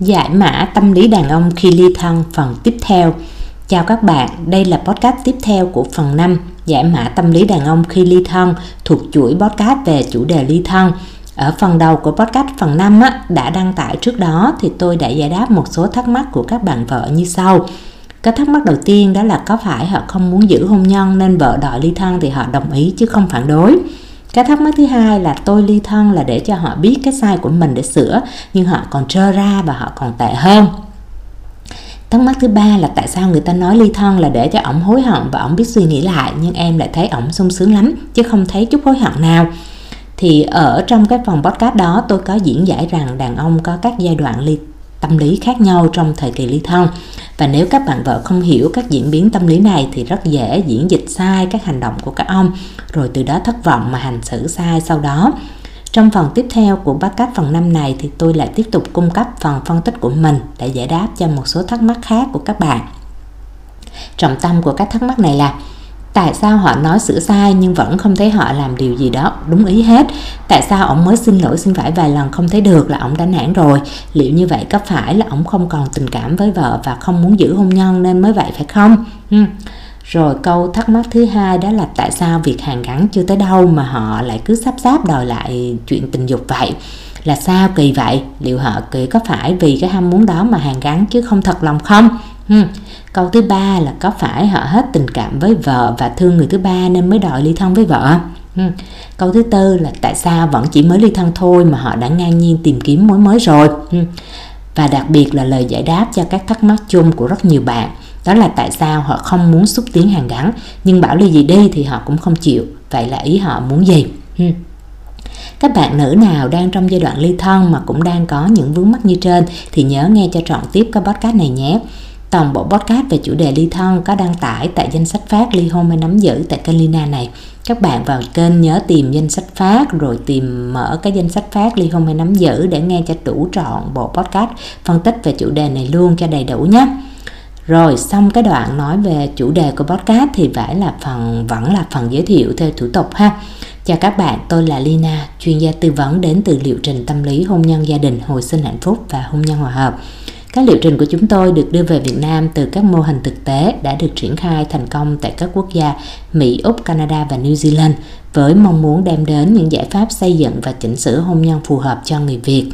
Giải mã tâm lý đàn ông khi ly thân phần tiếp theo. Chào các bạn, đây là podcast tiếp theo của phần 5 Giải dạ mã tâm lý đàn ông khi ly thân thuộc chuỗi podcast về chủ đề ly thân. Ở phần đầu của podcast phần 5 á, đã đăng tải trước đó thì tôi đã giải đáp một số thắc mắc của các bạn vợ như sau. Cái thắc mắc đầu tiên đó là có phải họ không muốn giữ hôn nhân nên vợ đòi ly thân thì họ đồng ý chứ không phản đối cái thắc mắc thứ hai là tôi ly thân là để cho họ biết cái sai của mình để sửa, nhưng họ còn trơ ra và họ còn tệ hơn. Thắc mắc thứ ba là tại sao người ta nói ly thân là để cho ổng hối hận và ổng biết suy nghĩ lại, nhưng em lại thấy ổng sung sướng lắm, chứ không thấy chút hối hận nào. Thì ở trong cái phòng podcast đó, tôi có diễn giải rằng đàn ông có các giai đoạn ly tâm lý khác nhau trong thời kỳ ly thân và nếu các bạn vợ không hiểu các diễn biến tâm lý này thì rất dễ diễn dịch sai các hành động của các ông, rồi từ đó thất vọng mà hành xử sai sau đó trong phần tiếp theo của podcast phần 5 này thì tôi lại tiếp tục cung cấp phần phân tích của mình để giải đáp cho một số thắc mắc khác của các bạn. Trọng tâm của các thắc mắc này là tại sao họ nói sửa sai nhưng vẫn không thấy họ làm điều gì đó đúng ý hết? Tại sao ông mới xin lỗi xin phải vài lần không thấy được là ông đã nản rồi? Liệu như vậy có phải là ông không còn tình cảm với vợ và không muốn giữ hôn nhân nên mới vậy phải không? Ừ. rồi câu thắc mắc thứ hai đó là tại sao việc hàng gắn chưa tới đâu mà họ lại cứ sắp sáp đòi lại chuyện tình dục vậy? Là sao kỳ vậy? Liệu họ kỳ có phải vì cái ham muốn đó mà hàng gắn chứ không thật lòng không? Hmm. câu thứ ba là có phải họ hết tình cảm với vợ và thương người thứ ba nên mới đòi ly thân với vợ Hmm. câu thứ tư là tại sao vẫn chỉ mới ly thân thôi mà họ đã ngang nhiên tìm kiếm mối mới rồi Hmm. và đặc biệt là lời giải đáp cho các thắc mắc chung của rất nhiều bạn, đó là tại sao họ không muốn xúc tiến hàng gắn, nhưng bảo ly gì đi thì họ cũng không chịu, vậy là ý họ muốn gì Hmm. Các bạn nữ nào đang trong giai đoạn ly thân mà cũng đang có những vướng mắc như trên thì nhớ nghe cho trọn tiếp cái podcast này nhé. Toàn bộ podcast về chủ đề ly thân có đăng tải tại danh sách phát ly hôn hay nắm giữ tại kênh Lina này. Các bạn vào kênh nhớ tìm danh sách phát rồi tìm mở cái danh sách phát ly hôn hay nắm giữ để nghe cho đủ trọn bộ podcast phân tích về chủ đề này luôn cho đầy đủ nhé. Rồi xong cái đoạn nói về chủ đề của podcast thì phải là phần vẫn là phần giới thiệu theo thủ tục ha. Chào các bạn, tôi là Lina, chuyên gia tư vấn đến từ liệu trình tâm lý hôn nhân gia đình, hồi sinh hạnh phúc và hôn nhân hòa hợp. Các liệu trình của chúng tôi được đưa về Việt Nam từ các mô hình thực tế đã được triển khai thành công tại các quốc gia Mỹ, Úc, Canada và New Zealand với mong muốn đem đến những giải pháp xây dựng và chỉnh sửa hôn nhân phù hợp cho người Việt.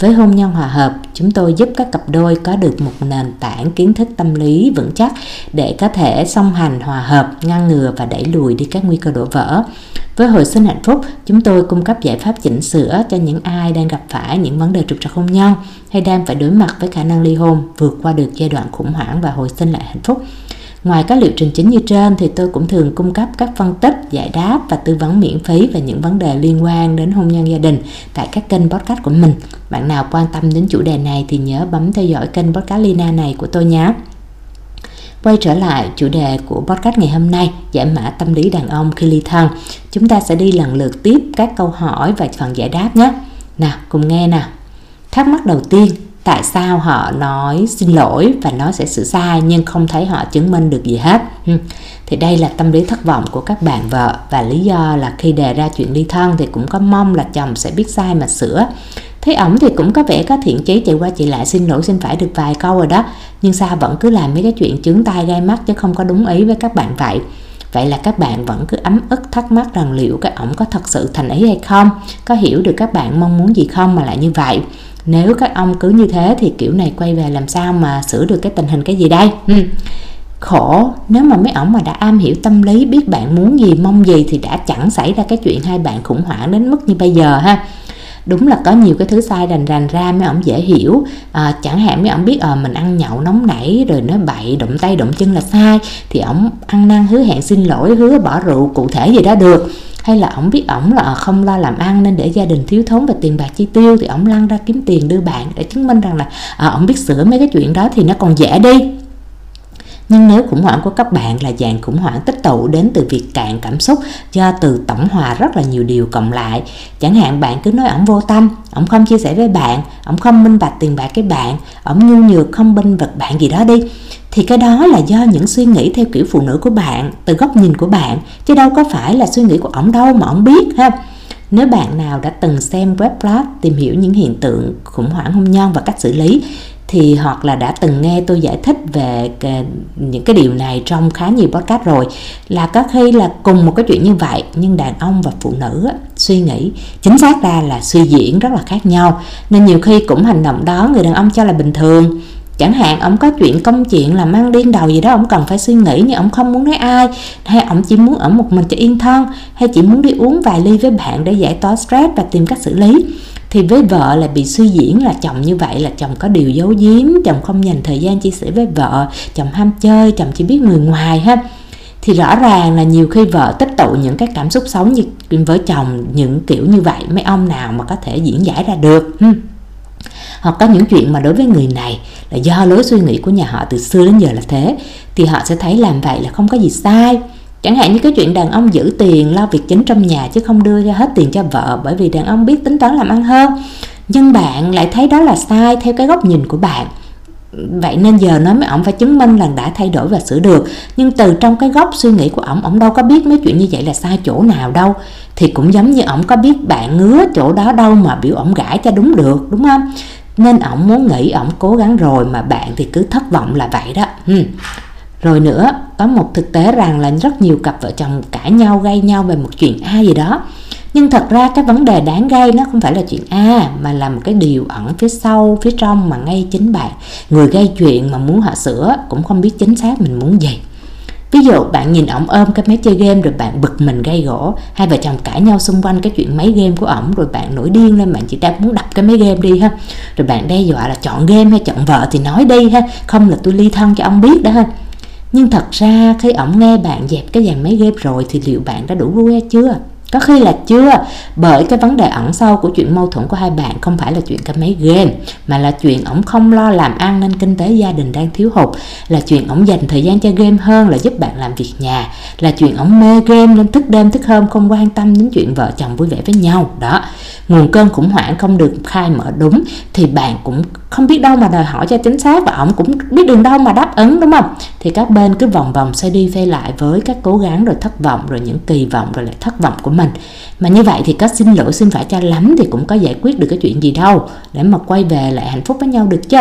Với hôn nhân hòa hợp, chúng tôi giúp các cặp đôi có được một nền tảng kiến thức tâm lý vững chắc để có thể song hành hòa hợp, ngăn ngừa và đẩy lùi đi các nguy cơ đổ vỡ. Với hồi sinh hạnh phúc, chúng tôi cung cấp giải pháp chỉnh sửa cho những ai đang gặp phải những vấn đề trục trặc hôn nhân hay đang phải đối mặt với khả năng ly hôn, vượt qua được giai đoạn khủng hoảng và hồi sinh lại hạnh phúc. Ngoài các liệu trình chính như trên thì tôi cũng thường cung cấp các phân tích, giải đáp và tư vấn miễn phí về những vấn đề liên quan đến hôn nhân gia đình tại các kênh podcast của mình. Bạn nào quan tâm đến chủ đề này thì nhớ bấm theo dõi kênh podcast Lina này của tôi nhé. Quay trở lại chủ đề của podcast ngày hôm nay, giải mã tâm lý đàn ông khi ly thân. Chúng ta sẽ đi lần lượt tiếp các câu hỏi và phần giải đáp nhé. Nào, cùng nghe nào. Thắc mắc đầu tiên, tại sao họ nói xin lỗi và nói sẽ sửa sai nhưng không thấy họ chứng minh được gì hết. Ừ. Thì đây là tâm lý thất vọng của các bạn vợ và lý do là khi đề ra chuyện ly thân thì cũng có mong là chồng sẽ biết sai mà sửa. Thấy ổng thì cũng có vẻ có thiện chí chạy qua chạy lại xin lỗi xin phải được vài câu rồi đó, nhưng sao vẫn cứ làm mấy cái chuyện chướng tai gai mắt chứ không có đúng ý với các bạn vậy? Vậy là các bạn vẫn cứ ấm ức thắc mắc rằng liệu cái ổng có thật sự thành ý hay không? Có hiểu được các bạn mong muốn gì không mà lại như vậy? Nếu các ông cứ như thế thì kiểu này quay về làm sao mà sửa được cái tình hình cái gì đây? Ừ. khổ nếu mà mấy ổng mà đã am hiểu tâm lý biết bạn muốn gì mong gì thì đã chẳng xảy ra cái chuyện hai bạn khủng hoảng đến mức như bây giờ ha. Đúng là có nhiều cái thứ sai rành rành ra mấy ổng dễ hiểu. À, chẳng hạn mấy ổng biết ờ à, mình ăn nhậu nóng nảy rồi nó bậy động tay động chân là sai thì ổng ăn năn hứa hẹn xin lỗi hứa bỏ rượu cụ thể gì đó được hay là ổng biết ổng là không lo làm ăn nên để gia đình thiếu thốn về tiền bạc chi tiêu thì ổng lăn ra kiếm tiền đưa bạn để chứng minh rằng là à, ổng biết sửa mấy cái chuyện đó thì nó còn dễ đi. Nhưng nếu khủng hoảng của các bạn là dạng khủng hoảng tích tụ đến từ việc cạn cảm xúc do từ tổng hòa rất là nhiều điều cộng lại. Chẳng hạn bạn cứ nói ổng vô tâm ổng không chia sẻ với bạn ổng không minh bạch tiền bạc cái bạn ổng nhu nhược không binh vật bạn gì đó đi thì cái đó là do những suy nghĩ theo kiểu phụ nữ của bạn, từ góc nhìn của bạn, chứ đâu có phải là suy nghĩ của ổng đâu mà ổng biết, ha? Nếu bạn nào đã từng xem webblog tìm hiểu những hiện tượng khủng hoảng hôn nhân và cách xử lý, thì hoặc là đã từng nghe tôi giải thích về những cái điều này trong khá nhiều podcast rồi, là có khi là cùng một cái chuyện như vậy, nhưng đàn ông và phụ nữ suy nghĩ chính xác ra là suy diễn rất là khác nhau. Nên nhiều khi cũng hành động đó người đàn ông cho là bình thường chẳng hạn ông có chuyện công chuyện làm ăn điên đầu gì đó ông cần phải suy nghĩ nhưng ông không muốn nói ai, hay ông chỉ muốn ở một mình cho yên thân, hay chỉ muốn đi uống vài ly với bạn để giải tỏa stress và tìm cách xử lý. Thì với vợ là bị suy diễn là chồng như vậy, là chồng có điều giấu giếm, chồng không dành thời gian chia sẻ với vợ, chồng ham chơi, chồng chỉ biết người ngoài ha. Thì rõ ràng là nhiều khi vợ tích tụ những cái cảm xúc xấu như với chồng, những kiểu như vậy, mấy ông nào mà có thể diễn giải ra được hoặc có những chuyện mà đối với người này là do lối suy nghĩ của nhà họ từ xưa đến giờ là thế, thì họ sẽ thấy làm vậy là không có gì sai. Chẳng hạn như cái chuyện đàn ông giữ tiền, lo việc chính trong nhà chứ không đưa ra hết tiền cho vợ bởi vì đàn ông biết tính toán làm ăn hơn. Nhưng bạn lại thấy đó là sai theo cái góc nhìn của bạn. Vậy nên giờ nói với ổng phải chứng minh là đã thay đổi và sửa được. Nhưng từ trong cái góc suy nghĩ của ổng ổng đâu có biết mấy chuyện như vậy là sai chỗ nào đâu. Thì cũng giống như ổng có biết bạn ngứa chỗ đó đâu mà biểu ổng gãi cho đúng được, đúng không? Nên ổng muốn nghĩ ổng cố gắng rồi mà bạn thì cứ thất vọng là vậy đó. Ừ. rồi nữa, có một thực tế rằng là rất nhiều cặp vợ chồng cãi nhau, gây nhau về một chuyện A gì đó. Nhưng thật ra cái vấn đề đáng gây nó không phải là chuyện A, mà là một cái điều ẩn phía sau, phía trong mà ngay chính bạn. Người gây chuyện mà muốn họ sửa cũng không biết chính xác mình muốn gì. Ví dụ, bạn nhìn ổng ôm cái máy chơi game rồi bạn bực mình gây gỗ, Hai vợ chồng cãi nhau xung quanh cái chuyện máy game của ổng, Rồi bạn nổi điên lên, bạn chỉ đang muốn đập cái máy game đi ha Rồi bạn đe dọa là chọn game hay chọn vợ thì nói đi ha, Không là tôi ly thân cho ông biết đó ha Nhưng thật ra, khi ổng nghe bạn dẹp cái dàn máy game rồi Thì liệu bạn đã đủ vui e chưa? Có khi là chưa, bởi cái vấn đề ẩn sâu của chuyện mâu thuẫn của hai bạn không phải là chuyện cái máy game, mà là chuyện ổng không lo làm ăn nên kinh tế gia đình đang thiếu hụt, là chuyện ổng dành thời gian cho game hơn là giúp bạn làm việc nhà, là chuyện ổng mê game nên thức đêm thức hôm không quan tâm đến chuyện vợ chồng vui vẻ với nhau, đó. Nguồn cơn khủng hoảng không được khai mở đúng thì bạn cũng không biết đâu mà đòi hỏi cho chính xác và ổng cũng biết đường đâu mà đáp ứng, đúng không? Thì các bên cứ vòng vòng xoay đi xoay lại với các cố gắng rồi thất vọng rồi những kỳ vọng rồi lại thất vọng của mình. Mà như vậy thì có xin lỗi, xin phải cho lắm thì cũng có giải quyết được cái chuyện gì đâu, để mà quay về lại hạnh phúc với nhau được chứ.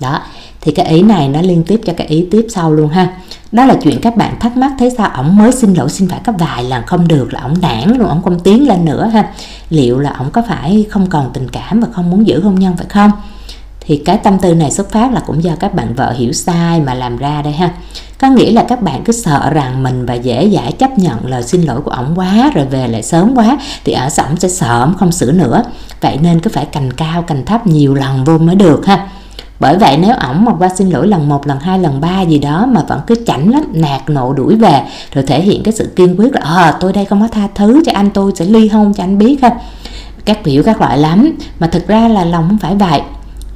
Đó, thì cái ý này nó liên tiếp cho cái ý tiếp sau luôn ha. Đó là chuyện các bạn thắc mắc thấy sao ổng mới xin lỗi, xin phải có vài lần không được là ổng nản luôn, ổng không tiến lên nữa ha. Liệu là ổng có phải không còn tình cảm và không muốn giữ hôn nhân phải không? Thì cái tâm tư này xuất phát là cũng do các bạn vợ hiểu sai mà làm ra đây ha. Có nghĩa là các bạn cứ sợ rằng mình và dễ dãi chấp nhận lời xin lỗi của ổng quá rồi về lại sớm quá thì ở ổng sẽ sợ ổng không sửa nữa. Vậy nên cứ phải cành cao cành thấp nhiều lần vô mới được ha. Bởi vậy nếu ổng mà qua xin lỗi lần một lần hai lần ba gì đó mà vẫn cứ chảnh lắm nạt nộ đuổi về rồi thể hiện cái sự kiên quyết là à, tôi đây không có tha thứ cho anh tôi sẽ ly hôn cho anh biết ha. Các biểu các loại lắm. Mà thực ra là lòng không phải vậy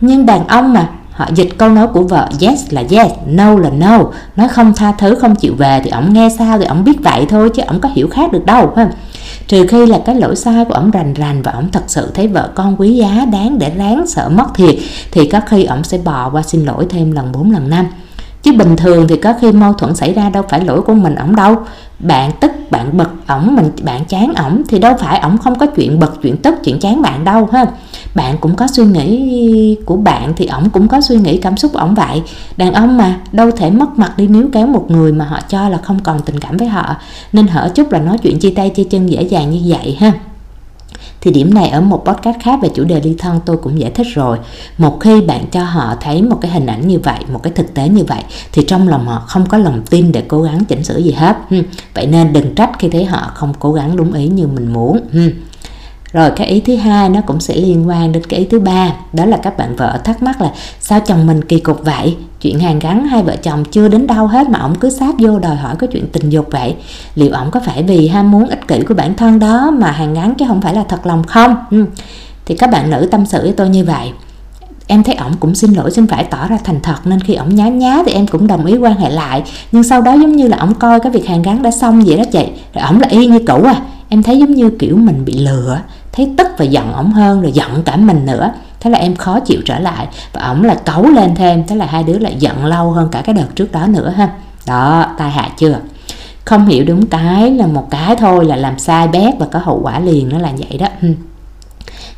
nhưng đàn ông mà, họ dịch câu nói của vợ, yes là yes, no là no. Nói không tha thứ, không chịu về thì ổng nghe sao thì ổng biết vậy thôi, chứ ổng có hiểu khác được đâu, ha. Trừ khi là cái lỗi sai của ổng rành rành và ổng thật sự thấy vợ con quý giá, đáng để ráng sợ mất thiệt, thì có khi ổng sẽ bò qua xin lỗi thêm lần 4 lần năm chứ bình thường thì có khi mâu thuẫn xảy ra đâu phải lỗi của mình ổng đâu. Bạn tức, bạn bực ổng, mình, bạn chán ổng thì đâu phải ổng không có chuyện bực, chuyện tức, chuyện chán bạn đâu, ha. Bạn cũng có suy nghĩ của bạn thì ổng cũng có suy nghĩ cảm xúc ổng vậy. Đàn ông mà, đâu thể mất mặt đi níu kéo một người mà họ cho là không còn tình cảm với họ. Nên hở chút là nói chuyện chia tay, chia chân dễ dàng như vậy, ha thì điểm này ở một podcast khác về chủ đề ly thân tôi cũng giải thích rồi. Một khi bạn cho họ thấy một cái hình ảnh như vậy, một cái thực tế như vậy, thì trong lòng họ không có lòng tin để cố gắng chỉnh sửa gì hết. Vậy nên đừng trách khi thấy họ không cố gắng đúng ý như mình muốn rồi cái ý thứ hai nó cũng sẽ liên quan đến cái ý thứ ba, đó là các bạn vợ thắc mắc là sao chồng mình kỳ cục vậy? Chuyện hàng gắn hai vợ chồng chưa đến đâu hết mà ổng cứ sát vô đòi hỏi cái chuyện tình dục vậy. Liệu ổng có phải vì ham muốn ích kỷ của bản thân đó mà hàng gắn chứ không phải là thật lòng không? Ừ. thì các bạn nữ tâm sự với tôi như vậy. Em thấy ổng cũng xin lỗi xin phải tỏ ra thành thật nên khi ổng nhá nhá thì em cũng đồng ý quan hệ lại. Nhưng sau đó giống như là ổng coi cái việc hàng gắn đã xong vậy đó chị. Rồi ổng là y như cũ à. Em thấy giống như kiểu mình bị lừa thấy tức và giận ổng hơn, rồi giận cả mình nữa. Thế là em khó chịu trở lại và ổng là cấu lên thêm. Thế là hai đứa lại giận lâu hơn cả cái đợt trước đó nữa ha. Đó, tai hại chưa? Không hiểu đúng cái là một cái thôi là làm sai bét và có hậu quả liền nó là vậy đó.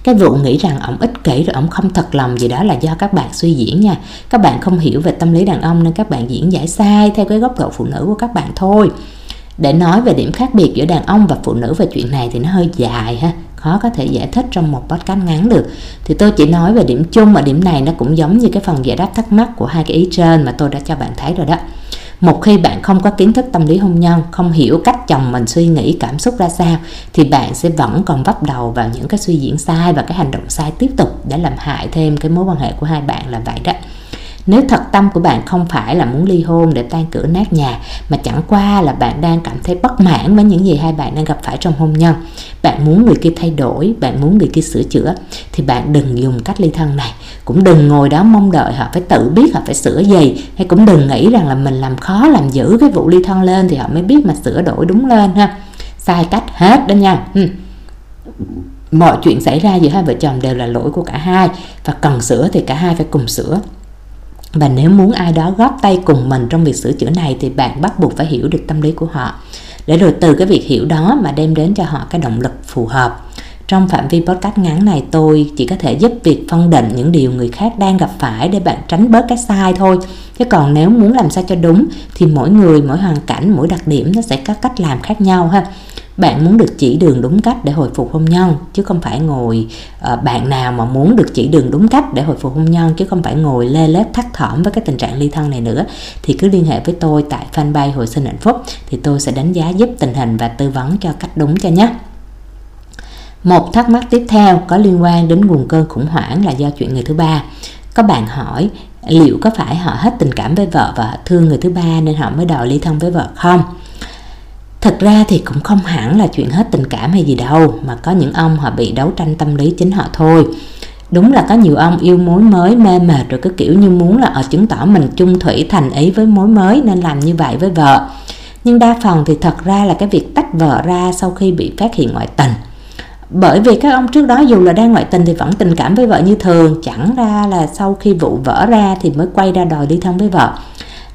Cái vụ nghĩ rằng ổng ích kỷ rồi ổng không thật lòng gì đó là do các bạn suy diễn nha. Các bạn không hiểu về tâm lý đàn ông nên các bạn diễn giải sai theo cái góc độ phụ nữ của các bạn thôi. Để nói về điểm khác biệt giữa đàn ông và phụ nữ về chuyện này thì nó hơi dài ha khó có thể giải thích trong một podcast ngắn được. Thì tôi chỉ nói về điểm chung và điểm này nó cũng giống như cái phần giải đáp thắc mắc của hai cái ý trên mà tôi đã cho bạn thấy rồi đó. Một khi bạn không có kiến thức tâm lý hôn nhân, không hiểu cách chồng mình suy nghĩ, cảm xúc ra sao, thì bạn sẽ vẫn còn vấp đầu vào những cái suy diễn sai và cái hành động sai tiếp tục để làm hại thêm cái mối quan hệ của hai bạn là vậy đó nếu thật tâm của bạn không phải là muốn ly hôn để tan cửa nát nhà, mà chẳng qua là bạn đang cảm thấy bất mãn với những gì hai bạn đang gặp phải trong hôn nhân. Bạn muốn người kia thay đổi, bạn muốn người kia sửa chữa, thì bạn đừng dùng cách ly thân này. Cũng đừng ngồi đó mong đợi họ phải tự biết họ phải sửa gì, hay cũng đừng nghĩ rằng là mình làm khó, làm giữ cái vụ ly thân lên thì họ mới biết mà sửa đổi đúng lên ha. Sai cách hết đó nha. Ừ. Mọi chuyện xảy ra giữa hai vợ chồng đều là lỗi của cả hai, và cần sửa thì cả hai phải cùng sửa và nếu muốn ai đó góp tay cùng mình trong việc sửa chữa này thì bạn bắt buộc phải hiểu được tâm lý của họ. Để rồi từ cái việc hiểu đó mà đem đến cho họ cái động lực phù hợp trong phạm vi podcast ngắn này tôi chỉ có thể giúp việc phân định những điều người khác đang gặp phải để bạn tránh bớt cái sai thôi. Chứ còn nếu muốn làm sao cho đúng thì mỗi người mỗi hoàn cảnh mỗi đặc điểm nó sẽ có cách làm khác nhau ha. Bạn muốn được chỉ đường đúng cách để hồi phục hôn nhân chứ không phải ngồi uh, bạn nào mà muốn được chỉ đường đúng cách để hồi phục hôn nhân chứ không phải ngồi lê lết thắt thỏm với cái tình trạng ly thân này nữa thì cứ liên hệ với tôi tại fanpage hồi sinh hạnh phúc thì tôi sẽ đánh giá giúp tình hình và tư vấn cho cách đúng cho nhé một thắc mắc tiếp theo có liên quan đến nguồn cơn khủng hoảng là do chuyện người thứ ba. Có bạn hỏi liệu có phải họ hết tình cảm với vợ và thương người thứ ba nên họ mới đòi ly thân với vợ không? Thật ra thì cũng không hẳn là chuyện hết tình cảm hay gì đâu, Mà có những ông họ bị đấu tranh tâm lý chính họ thôi. Đúng là có nhiều ông yêu mối mới mê mệt rồi cứ kiểu như muốn là ở chứng tỏ mình chung thủy thành ý với mối mới nên làm như vậy với vợ. Nhưng đa phần thì thật ra là cái việc tách vợ ra sau khi bị phát hiện ngoại tình bởi vì các ông trước đó dù là đang ngoại tình thì vẫn tình cảm với vợ như thường. Chẳng ra là sau khi vụ vỡ ra thì mới quay ra đòi ly thân với vợ.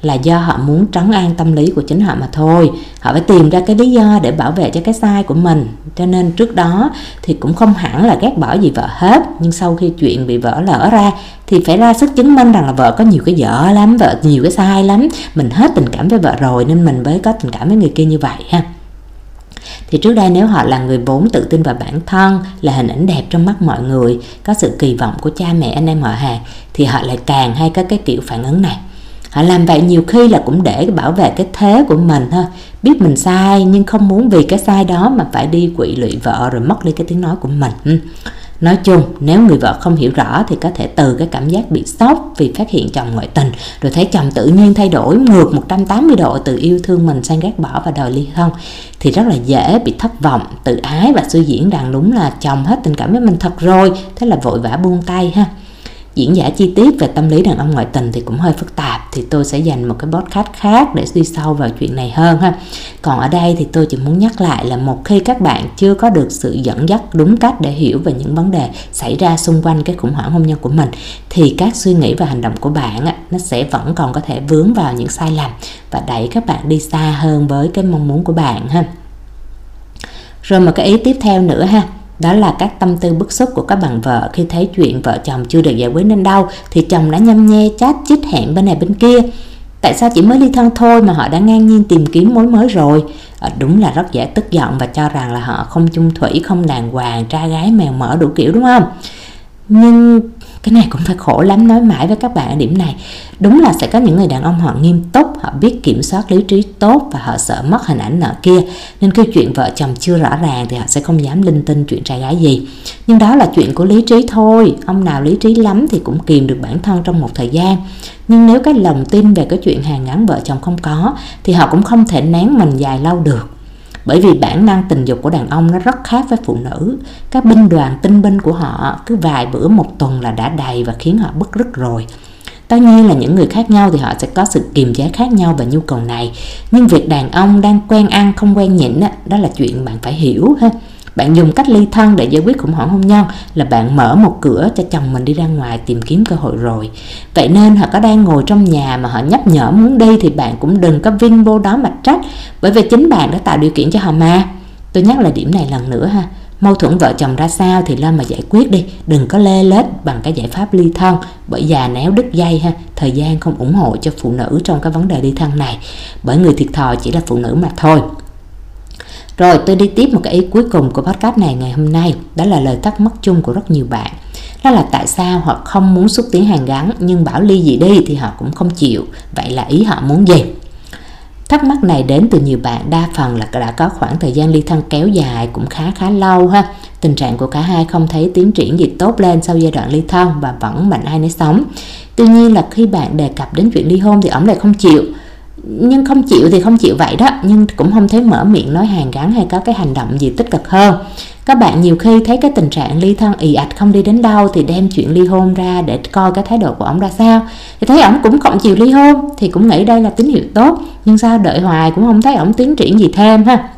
Là do họ muốn trấn an tâm lý của chính họ mà thôi. Họ phải tìm ra cái lý do để bảo vệ cho cái sai của mình. Cho nên trước đó thì cũng không hẳn là ghét bỏ gì vợ hết. Nhưng sau khi chuyện bị vỡ lỡ ra thì phải ra sức chứng minh rằng là vợ có nhiều cái dở lắm, vợ nhiều cái sai lắm. Mình hết tình cảm với vợ rồi nên mình mới có tình cảm với người kia như vậy ha thì trước đây nếu họ là người vốn tự tin vào bản thân, là hình ảnh đẹp trong mắt mọi người, có sự kỳ vọng của cha mẹ anh em họ hàng, thì họ lại càng hay có cái kiểu phản ứng này. Họ làm vậy nhiều khi là cũng để bảo vệ cái thế của mình thôi biết mình sai nhưng không muốn vì cái sai đó mà phải đi quỵ lụy vợ rồi mất đi cái tiếng nói của mình. Nói chung, nếu người vợ không hiểu rõ thì có thể từ cái cảm giác bị sốc vì phát hiện chồng ngoại tình, rồi thấy chồng tự nhiên thay đổi ngược 180 độ từ yêu thương mình sang ghét bỏ và đòi ly hôn thì rất là dễ bị thất vọng, tự ái và suy diễn rằng đúng là chồng hết tình cảm với mình thật rồi, thế là vội vã buông tay ha diễn giả chi tiết về tâm lý đàn ông ngoại tình thì cũng hơi phức tạp thì tôi sẽ dành một cái podcast khác để đi sâu vào chuyện này hơn ha. Còn ở đây thì tôi chỉ muốn nhắc lại là một khi các bạn chưa có được sự dẫn dắt đúng cách để hiểu về những vấn đề xảy ra xung quanh cái khủng hoảng hôn nhân của mình thì các suy nghĩ và hành động của bạn á, nó sẽ vẫn còn có thể vướng vào những sai lầm và đẩy các bạn đi xa hơn với cái mong muốn của bạn ha. Rồi một cái ý tiếp theo nữa ha đó là các tâm tư bức xúc của các bạn vợ. Khi thấy chuyện vợ chồng chưa được giải quyết nên đâu thì chồng đã nhâm nhe chát chít hẹn bên này bên kia. Tại sao chỉ mới ly thân thôi mà họ đã ngang nhiên tìm kiếm mối mới rồi? À, đúng là rất dễ tức giận và cho rằng là họ không chung thủy không đàng hoàng trai gái mèo mỡ đủ kiểu đúng không? Nhưng cái này cũng phải khổ lắm, nói mãi với các bạn ở điểm này. Đúng là sẽ có những người đàn ông họ nghiêm túc, họ biết kiểm soát lý trí tốt và họ sợ mất hình ảnh nợ kia. Nên khi chuyện vợ chồng chưa rõ ràng thì họ sẽ không dám linh tinh chuyện trai gái gì. Nhưng đó là chuyện của lý trí thôi. Ông nào lý trí lắm thì cũng kìm được bản thân trong một thời gian. Nhưng nếu cái lòng tin về cái chuyện hàng ngắn vợ chồng không có, thì họ cũng không thể nén mình dài lâu được bởi vì bản năng tình dục của đàn ông nó rất khác với phụ nữ. Các binh đoàn, tinh binh của họ cứ vài bữa một tuần là đã đầy và khiến họ bất rứt rồi. Tất nhiên là những người khác nhau thì họ sẽ có sự kiềm chế khác nhau về nhu cầu này. Nhưng việc đàn ông đang quen ăn, không quen nhịn đó là chuyện bạn phải hiểu ha bạn dùng cách ly thân để giải quyết khủng hoảng hôn nhân là bạn mở một cửa cho chồng mình đi ra ngoài tìm kiếm cơ hội rồi. Vậy nên họ có đang ngồi trong nhà mà họ nhấp nhở muốn đi thì bạn cũng đừng có vinh vô đó mà trách, bởi vì chính bạn đã tạo điều kiện cho họ mà. Tôi nhắc lại điểm này lần nữa ha. Mâu thuẫn vợ chồng ra sao thì lo mà giải quyết đi, đừng có lê lết bằng cái giải pháp ly thân, bởi già néo đứt dây ha. Thời gian không ủng hộ cho phụ nữ trong cái vấn đề ly thân này, bởi người thiệt thòi chỉ là phụ nữ mà thôi rồi, tôi đi tiếp một cái ý cuối cùng của podcast này ngày hôm nay đó là lời thắc mắc chung của rất nhiều bạn đó là tại sao họ không muốn xúc tiến hàng gắn, nhưng bảo ly gì đi thì họ cũng không chịu vậy là ý họ muốn gì Thắc mắc này đến từ nhiều bạn, đa phần là đã có khoảng thời gian ly thân kéo dài, cũng khá khá lâu ha. Tình trạng của cả hai không thấy tiến triển gì tốt lên sau giai đoạn ly thân và vẫn mạnh ai nấy sống. Tuy nhiên là khi bạn đề cập đến chuyện ly hôn thì ổng lại không chịu. Nhưng không chịu thì không chịu vậy đó, nhưng cũng không thấy mở miệng nói hàng gắn hay có cái hành động gì tích cực hơn. Các bạn nhiều khi thấy cái tình trạng ly thân ì ạch không đi đến đâu thì đem chuyện ly hôn ra để coi cái thái độ của ông ra sao. Thì thấy ổng cũng không chịu ly hôn thì cũng nghĩ đây là tín hiệu tốt. Nhưng sao đợi hoài cũng không thấy ổng tiến triển gì thêm ha.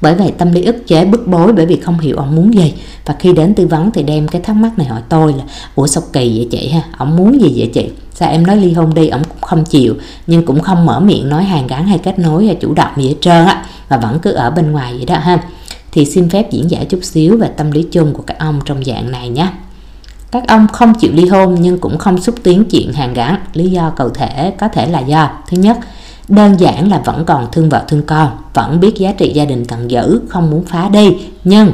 Bởi vậy tâm lý ức chế bức bối bởi vì không hiểu ông muốn gì. Và khi đến tư vấn thì đem cái thắc mắc này hỏi tôi là ủa sao kỳ vậy chị ha? Ông muốn gì vậy chị? Sao em nói ly hôn đi ông cũng không chịu nhưng cũng không mở miệng nói hàng gắn hay kết nối hay chủ động gì hết trơn á và vẫn cứ ở bên ngoài vậy đó ha thì xin phép diễn giải chút xíu về tâm lý chung của các ông trong dạng này nhé. Các ông không chịu ly hôn nhưng cũng không xúc tiến chuyện hàng gắn. Lý do cầu thể có thể là do Thứ nhất, đơn giản là vẫn còn thương vợ thương con, vẫn biết giá trị gia đình cần giữ, không muốn phá đi. Nhưng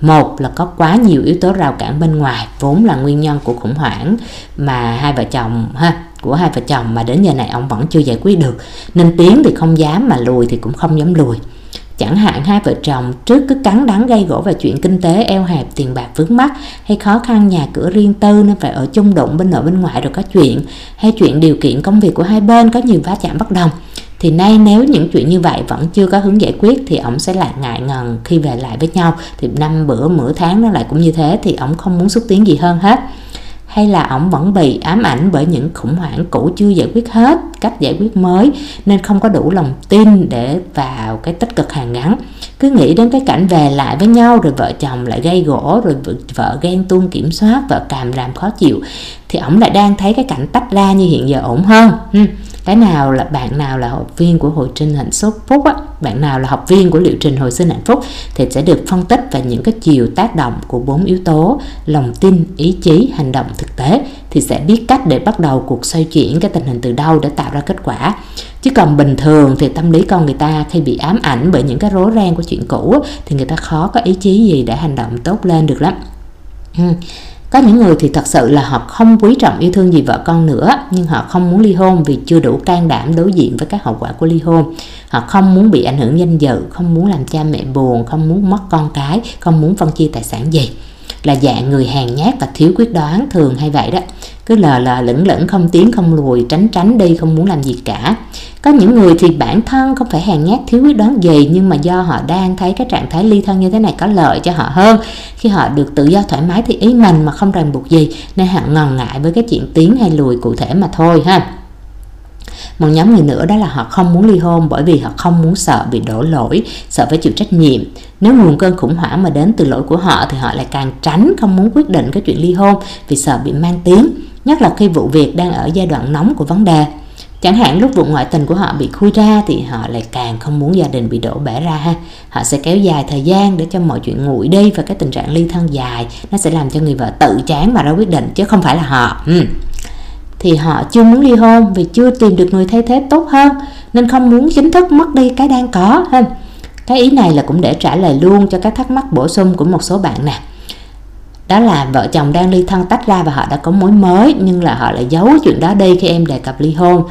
một là có quá nhiều yếu tố rào cản bên ngoài, vốn là nguyên nhân của khủng hoảng mà hai vợ chồng, ha, của hai vợ chồng mà đến giờ này ông vẫn chưa giải quyết được. Nên tiến thì không dám mà lùi thì cũng không dám lùi. Chẳng hạn hai vợ chồng trước cứ cắn đắng gây gỗ về chuyện kinh tế, eo hẹp, tiền bạc vướng mắt hay khó khăn nhà cửa riêng tư nên phải ở chung đụng bên nội bên ngoại rồi có chuyện, hay chuyện điều kiện công việc của hai bên có nhiều va chạm bất đồng thì nay nếu những chuyện như vậy vẫn chưa có hướng giải quyết thì ông sẽ lại ngại ngần khi về lại với nhau. Thì năm bữa nửa tháng nó lại cũng như thế thì ông không muốn xúc tiến gì hơn hết. Hay là ổng vẫn bị ám ảnh bởi những khủng hoảng cũ chưa giải quyết hết, cách giải quyết mới, nên không có đủ lòng tin để vào cái tích cực hàng ngắn cứ nghĩ đến cái cảnh về lại với nhau, rồi vợ chồng lại gây gỗ, rồi vợ ghen tuông kiểm soát, vợ càm ràm khó chịu, thì ổng lại đang thấy cái cảnh tách ra như hiện giờ ổn hơn cái nào là, bạn nào là học viên của hội trình hạnh phúc á, bạn nào là học viên của liệu trình hồi sinh hạnh phúc thì sẽ được phân tích về những cái chiều tác động của bốn yếu tố, lòng tin, ý chí, hành động thực tế, thì sẽ biết cách để bắt đầu cuộc xoay chuyển cái tình hình từ đâu để tạo ra kết quả. Chứ còn bình thường thì tâm lý con người ta khi bị ám ảnh bởi những cái rối ren của chuyện cũ thì người ta khó có ý chí gì để hành động tốt lên được lắm. Ừ có những người thì thật sự là họ không quý trọng yêu thương gì vợ con nữa, nhưng họ không muốn ly hôn vì chưa đủ can đảm đối diện với các hậu quả của ly hôn. Họ không muốn bị ảnh hưởng danh dự, không muốn làm cha mẹ buồn, không muốn mất con cái, không muốn phân chia tài sản gì là dạng người hèn nhát và thiếu quyết đoán thường hay vậy đó. Cứ lờ lờ lững lững không tiến, không lùi, tránh tránh đi, không muốn làm gì cả. Có những người thì bản thân không phải hèn nhát, thiếu quyết đoán gì, nhưng mà do họ đang thấy cái trạng thái ly thân như thế này có lợi cho họ hơn. Khi họ được tự do thoải mái thì ý mình mà không ràng buộc gì, nên họ ngần ngại với cái chuyện tiến hay lùi cụ thể mà thôi ha một nhóm người nữa đó là họ không muốn ly hôn bởi vì họ không muốn sợ bị đổ lỗi, sợ phải chịu trách nhiệm. Nếu nguồn cơn khủng hoảng mà đến từ lỗi của họ thì họ lại càng tránh không muốn quyết định cái chuyện ly hôn vì sợ bị mang tiếng, nhất là khi vụ việc đang ở giai đoạn nóng của vấn đề. Chẳng hạn lúc vụ ngoại tình của họ bị khui ra thì họ lại càng không muốn gia đình bị đổ bể ra ha. Họ sẽ kéo dài thời gian để cho mọi chuyện nguội đi và cái tình trạng ly thân dài nó sẽ làm cho người vợ tự chán mà ra quyết định chứ không phải là họ. Ừ thì họ chưa muốn ly hôn vì chưa tìm được người thay thế tốt hơn, nên không muốn chính thức mất đi cái đang có, ha. Cái ý này là cũng để trả lời luôn cho các thắc mắc bổ sung của một số bạn nè. Đó là vợ chồng đang ly thân tách ra và họ đã có mối mới, nhưng là họ lại giấu chuyện đó đi khi em đề cập ly hôn,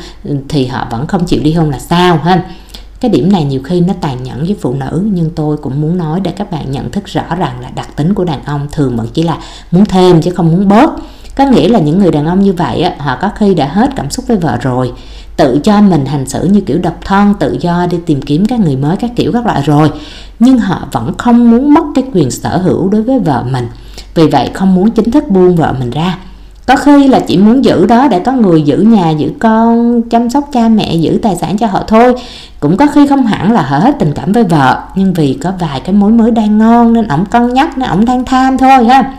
thì họ vẫn không chịu ly hôn là sao, ha. Cái điểm này nhiều khi nó tàn nhẫn với phụ nữ, nhưng tôi cũng muốn nói để các bạn nhận thức rõ rằng là đặc tính của đàn ông thường vẫn chỉ là muốn thêm chứ không muốn bớt có nghĩa là những người đàn ông như vậy họ có khi đã hết cảm xúc với vợ rồi. Tự cho mình hành xử như kiểu độc thân, tự do đi tìm kiếm các người mới, các kiểu các loại rồi. Nhưng họ vẫn không muốn mất cái quyền sở hữu đối với vợ mình. Vì vậy không muốn chính thức buông vợ mình ra. Có khi là chỉ muốn giữ đó để có người giữ nhà, giữ con, chăm sóc cha mẹ, giữ tài sản cho họ thôi. Cũng có khi không hẳn là họ hết tình cảm với vợ, nhưng vì có vài cái mối mới đang ngon nên ổng cân nhắc, nên ổng đang tham thôi ha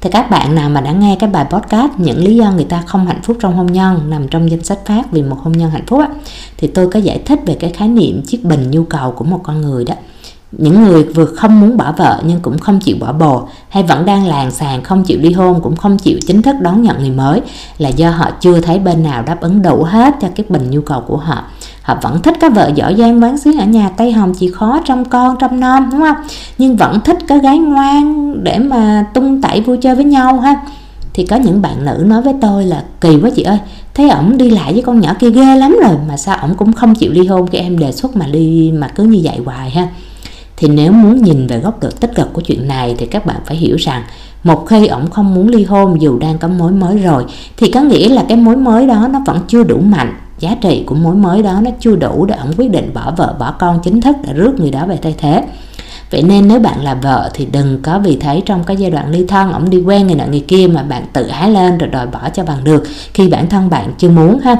thì các bạn nào mà đã nghe cái bài podcast những lý do người ta không hạnh phúc trong hôn nhân nằm trong danh sách phát vì một hôn nhân hạnh phúc á, thì tôi có giải thích về cái khái niệm chiếc bình nhu cầu của một con người đó những người vừa không muốn bỏ vợ nhưng cũng không chịu bỏ bồ, hay vẫn đang làng sàng, không chịu ly hôn, cũng không chịu chính thức đón nhận người mới, là do họ chưa thấy bên nào đáp ứng đủ hết cho cái bình nhu cầu của họ. Họ vẫn thích cái vợ giỏi giang bán xuyến ở nhà tay hồng chỉ khó trong con trong non đúng không? Nhưng vẫn thích cái gái ngoan để mà tung tẩy vui chơi với nhau ha. Thì có những bạn nữ nói với tôi là kỳ quá chị ơi thấy ổng đi lại với con nhỏ kia ghê lắm rồi, mà sao ổng cũng không chịu ly hôn khi em đề xuất mà ly, mà cứ như vậy hoài ha thì nếu muốn nhìn về góc độ tích cực của chuyện này thì các bạn phải hiểu rằng một khi ổng không muốn ly hôn dù đang có mối mới rồi, thì có nghĩa là cái mối mới đó nó vẫn chưa đủ mạnh. Giá trị của mối mới đó nó chưa đủ để ổng quyết định bỏ vợ, bỏ con chính thức để rước người đó về thay thế. Vậy nên nếu bạn là vợ thì đừng có vì thấy trong cái giai đoạn ly thân ổng đi quen người nọ người kia mà bạn tự ái lên rồi đòi bỏ cho bằng được khi bản thân bạn chưa muốn ha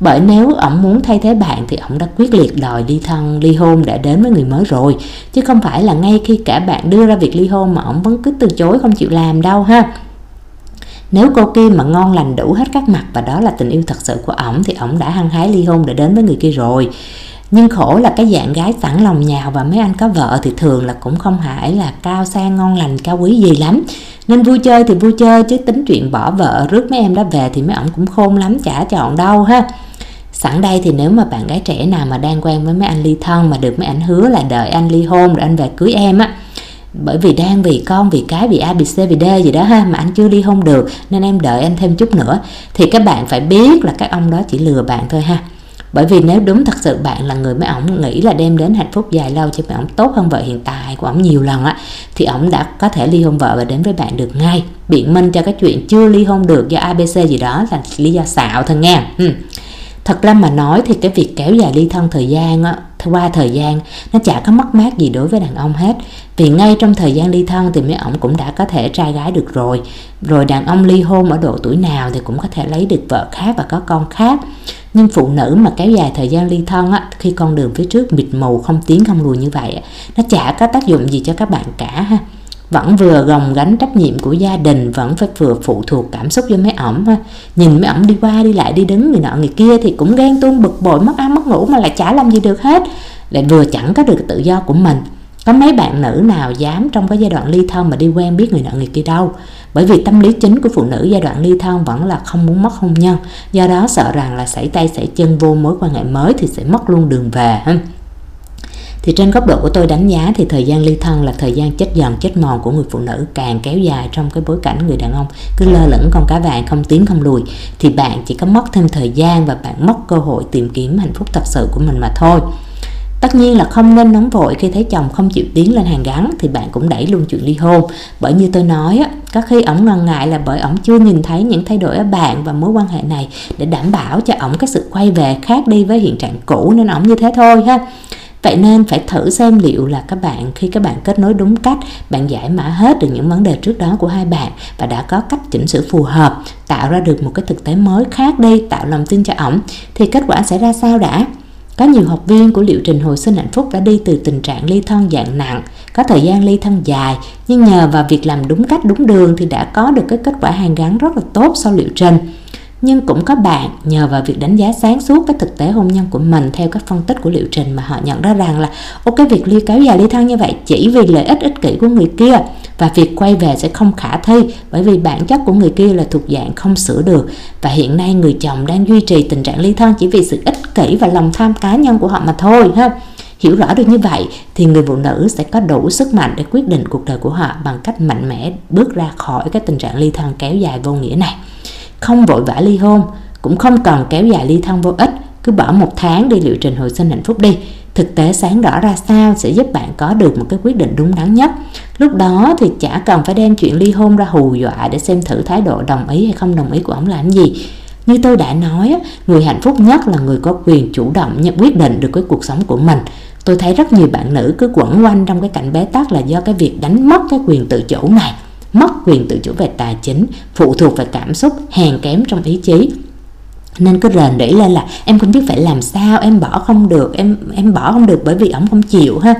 bởi nếu ổng muốn thay thế bạn thì ổng đã quyết liệt đòi ly thân, ly hôn để đến với người mới rồi. Chứ không phải là ngay khi cả bạn đưa ra việc ly hôn mà ổng vẫn cứ từ chối không chịu làm đâu ha. Nếu cô kia mà ngon lành đủ hết các mặt và đó là tình yêu thật sự của ổng thì ổng đã hăng hái ly hôn để đến với người kia rồi nhưng khổ là cái dạng gái sẵn lòng nhào và mấy anh có vợ thì thường là cũng không phải là cao sang, ngon lành, cao quý gì lắm. Nên vui chơi thì vui chơi, chứ tính chuyện bỏ vợ rước mấy em đó về thì mấy ổng cũng khôn lắm, chả chọn đâu ha. Sẵn đây thì nếu mà bạn gái trẻ nào mà đang quen với mấy anh ly thân mà được mấy anh hứa là đợi anh ly hôn rồi anh về cưới em á. Bởi vì đang vì con, vì cái, vì a vì c, vì d gì đó ha, mà anh chưa ly hôn được, nên em đợi anh thêm chút nữa. Thì các bạn phải biết là các ông đó chỉ lừa bạn thôi ha bởi vì nếu đúng thật sự bạn là người mấy ổng nghĩ là đem đến hạnh phúc dài lâu cho mấy ổng tốt hơn vợ hiện tại của ổng nhiều lần á, thì ổng đã có thể ly hôn vợ và đến với bạn được ngay. Biện minh cho cái chuyện chưa ly hôn được do abc gì đó là lý do xạo thôi nghe. Ừ thật ra mà nói thì cái việc kéo dài ly thân thời gian á qua thời gian nó chả có mất mát gì đối với đàn ông hết. Vì ngay trong thời gian ly thân thì mấy ổng cũng đã có thể trai gái được rồi. Rồi đàn ông ly hôn ở độ tuổi nào thì cũng có thể lấy được vợ khác và có con khác. Nhưng phụ nữ mà kéo dài thời gian ly thân á, khi con đường phía trước mịt mù không tiến không lùi như vậy nó chả có tác dụng gì cho các bạn cả ha vẫn vừa gồng gánh trách nhiệm của gia đình, vẫn phải vừa phụ thuộc cảm xúc với mấy ổng ha. Nhìn mấy ổng đi qua đi lại, đi đứng người nọ người kia thì cũng ghen tuông, bực bội, mất ăn mất ngủ mà lại chả làm gì được hết. Lại vừa chẳng có được tự do của mình. Có mấy bạn nữ nào dám trong cái giai đoạn ly thân mà đi quen biết người nọ người kia đâu? Bởi vì tâm lý chính của phụ nữ giai đoạn ly thân vẫn là không muốn mất hôn nhân. Do đó sợ rằng là sảy tay sảy chân vô mối quan hệ mới thì sẽ mất luôn đường về ha thì trên góc độ của tôi đánh giá thì thời gian ly thân là thời gian chết dần chết mòn của người phụ nữ càng kéo dài trong cái bối cảnh người đàn ông cứ lơ lửng con cá vàng không tiến không lùi thì bạn chỉ có mất thêm thời gian và bạn mất cơ hội tìm kiếm hạnh phúc thật sự của mình mà thôi Tất nhiên là không nên nóng vội khi thấy chồng không chịu tiến lên hàng gắn thì bạn cũng đẩy luôn chuyện ly hôn. Bởi như tôi nói á, có khi ổng ngần ngại là bởi ổng chưa nhìn thấy những thay đổi ở bạn và mối quan hệ này để đảm bảo cho ổng cái sự quay về khác đi với hiện trạng cũ nên ổng như thế thôi ha. Vậy nên phải thử xem liệu là các bạn khi các bạn kết nối đúng cách, bạn giải mã hết được những vấn đề trước đó của hai bạn và đã có cách chỉnh sửa phù hợp, tạo ra được một cái thực tế mới khác đi, tạo lòng tin cho ổng thì kết quả sẽ ra sao đã? Có nhiều học viên của liệu trình hồi sinh hạnh phúc đã đi từ tình trạng ly thân dạng nặng, có thời gian ly thân dài, nhưng nhờ vào việc làm đúng cách đúng đường thì đã có được cái kết quả hàn gắn rất là tốt sau liệu trình nhưng cũng có bạn nhờ vào việc đánh giá sáng suốt cái thực tế hôn nhân của mình theo các phân tích của liệu trình mà họ nhận ra rằng là ok việc ly kéo dài ly thân như vậy chỉ vì lợi ích ích kỷ của người kia và việc quay về sẽ không khả thi bởi vì bản chất của người kia là thuộc dạng không sửa được và hiện nay người chồng đang duy trì tình trạng ly thân chỉ vì sự ích kỷ và lòng tham cá nhân của họ mà thôi, ha? Hiểu rõ được như vậy thì người phụ nữ sẽ có đủ sức mạnh để quyết định cuộc đời của họ bằng cách mạnh mẽ bước ra khỏi cái tình trạng ly thân kéo dài vô nghĩa này không vội vã ly hôn, cũng không cần kéo dài ly thân vô ích, cứ bỏ một tháng đi liệu trình hồi sinh hạnh phúc đi. Thực tế sáng rõ ra sao sẽ giúp bạn có được một cái quyết định đúng đắn nhất. Lúc đó thì chả cần phải đem chuyện ly hôn ra hù dọa để xem thử thái độ đồng ý hay không đồng ý của ông làm gì. Như tôi đã nói người hạnh phúc nhất là người có quyền chủ động nhận quyết định được cái cuộc sống của mình. Tôi thấy rất nhiều bạn nữ cứ quẩn quanh trong cái cảnh bế tắc là do cái việc đánh mất cái quyền tự chủ này mất quyền tự chủ về tài chính phụ thuộc về cảm xúc hèn kém trong ý chí nên cứ rền rĩ lên là em không biết phải làm sao em bỏ không được em em bỏ không được bởi vì ổng không chịu ha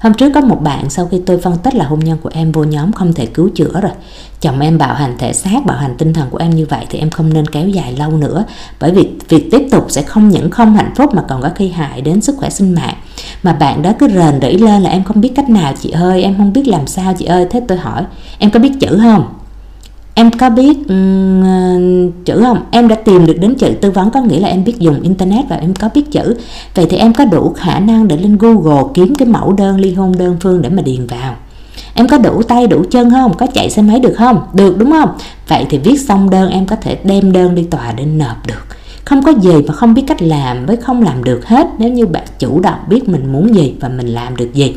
Hôm trước có một bạn sau khi tôi phân tích là hôn nhân của em vô nhóm không thể cứu chữa rồi. Chồng em bạo hành thể xác, bạo hành tinh thần của em như vậy thì em không nên kéo dài lâu nữa. Bởi vì việc tiếp tục sẽ không những không hạnh phúc mà còn có khi hại đến sức khỏe sinh mạng. Mà bạn đó cứ rền rỉ lên là em không biết cách nào chị ơi, em không biết làm sao chị ơi. Thế tôi hỏi, em có biết chữ không? em có biết um, chữ không? Em đã tìm được đến chữ tư vấn có nghĩa là em biết dùng internet và em có biết chữ. Vậy thì em có đủ khả năng để lên google kiếm cái mẫu đơn ly hôn đơn phương để mà điền vào. Em có đủ tay đủ chân không? Có chạy xe máy được không? Được đúng không? Vậy thì viết xong đơn em có thể đem đơn đi tòa để nộp được không có gì mà không biết cách làm với không làm được hết nếu như bạn chủ động biết mình muốn gì và mình làm được gì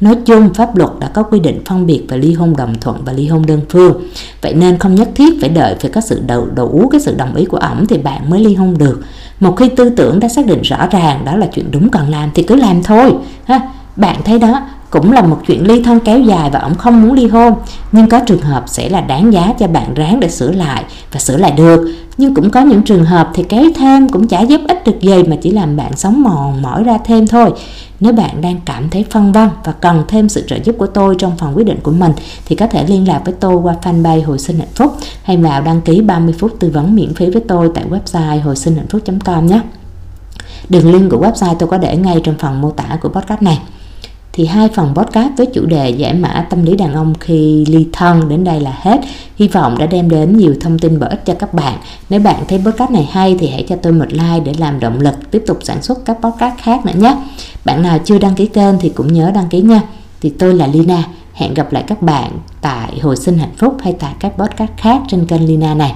Nói chung, pháp luật đã có quy định phân biệt về ly hôn đồng thuận và ly hôn đơn phương. Vậy nên không nhất thiết phải đợi phải có sự đủ, đủ cái sự đồng ý của ổng thì bạn mới ly hôn được. Một khi tư tưởng đã xác định rõ ràng đó là chuyện đúng cần làm thì cứ làm thôi. Ha, bạn thấy đó, cũng là một chuyện ly thân kéo dài và ông không muốn ly hôn. Nhưng có trường hợp sẽ là đáng giá cho bạn ráng để sửa lại và sửa lại được. Nhưng cũng có những trường hợp thì kéo thêm cũng chả giúp ích được gì mà chỉ làm bạn sống mòn mỏi ra thêm thôi. Nếu bạn đang cảm thấy phân vân và cần thêm sự trợ giúp của tôi trong phần quyết định của mình, thì có thể liên lạc với tôi qua fanpage Hồi sinh hạnh phúc hay vào đăng ký 30 phút tư vấn miễn phí với tôi tại website hồi sinh hạnh phúc.com nhé. Đường link của website tôi có để ngay trong phần mô tả của podcast này thì hai phần podcast với chủ đề giải mã tâm lý đàn ông khi ly thân đến đây là hết. Hy vọng đã đem đến nhiều thông tin bổ ích cho các bạn. Nếu bạn thấy podcast này hay thì hãy cho tôi một like để làm động lực tiếp tục sản xuất các podcast khác nữa nhé. Bạn nào chưa đăng ký kênh thì cũng nhớ đăng ký nha. Thì tôi là Lina. Hẹn gặp lại các bạn tại hồi sinh hạnh phúc hay tại các podcast khác trên kênh Lina này.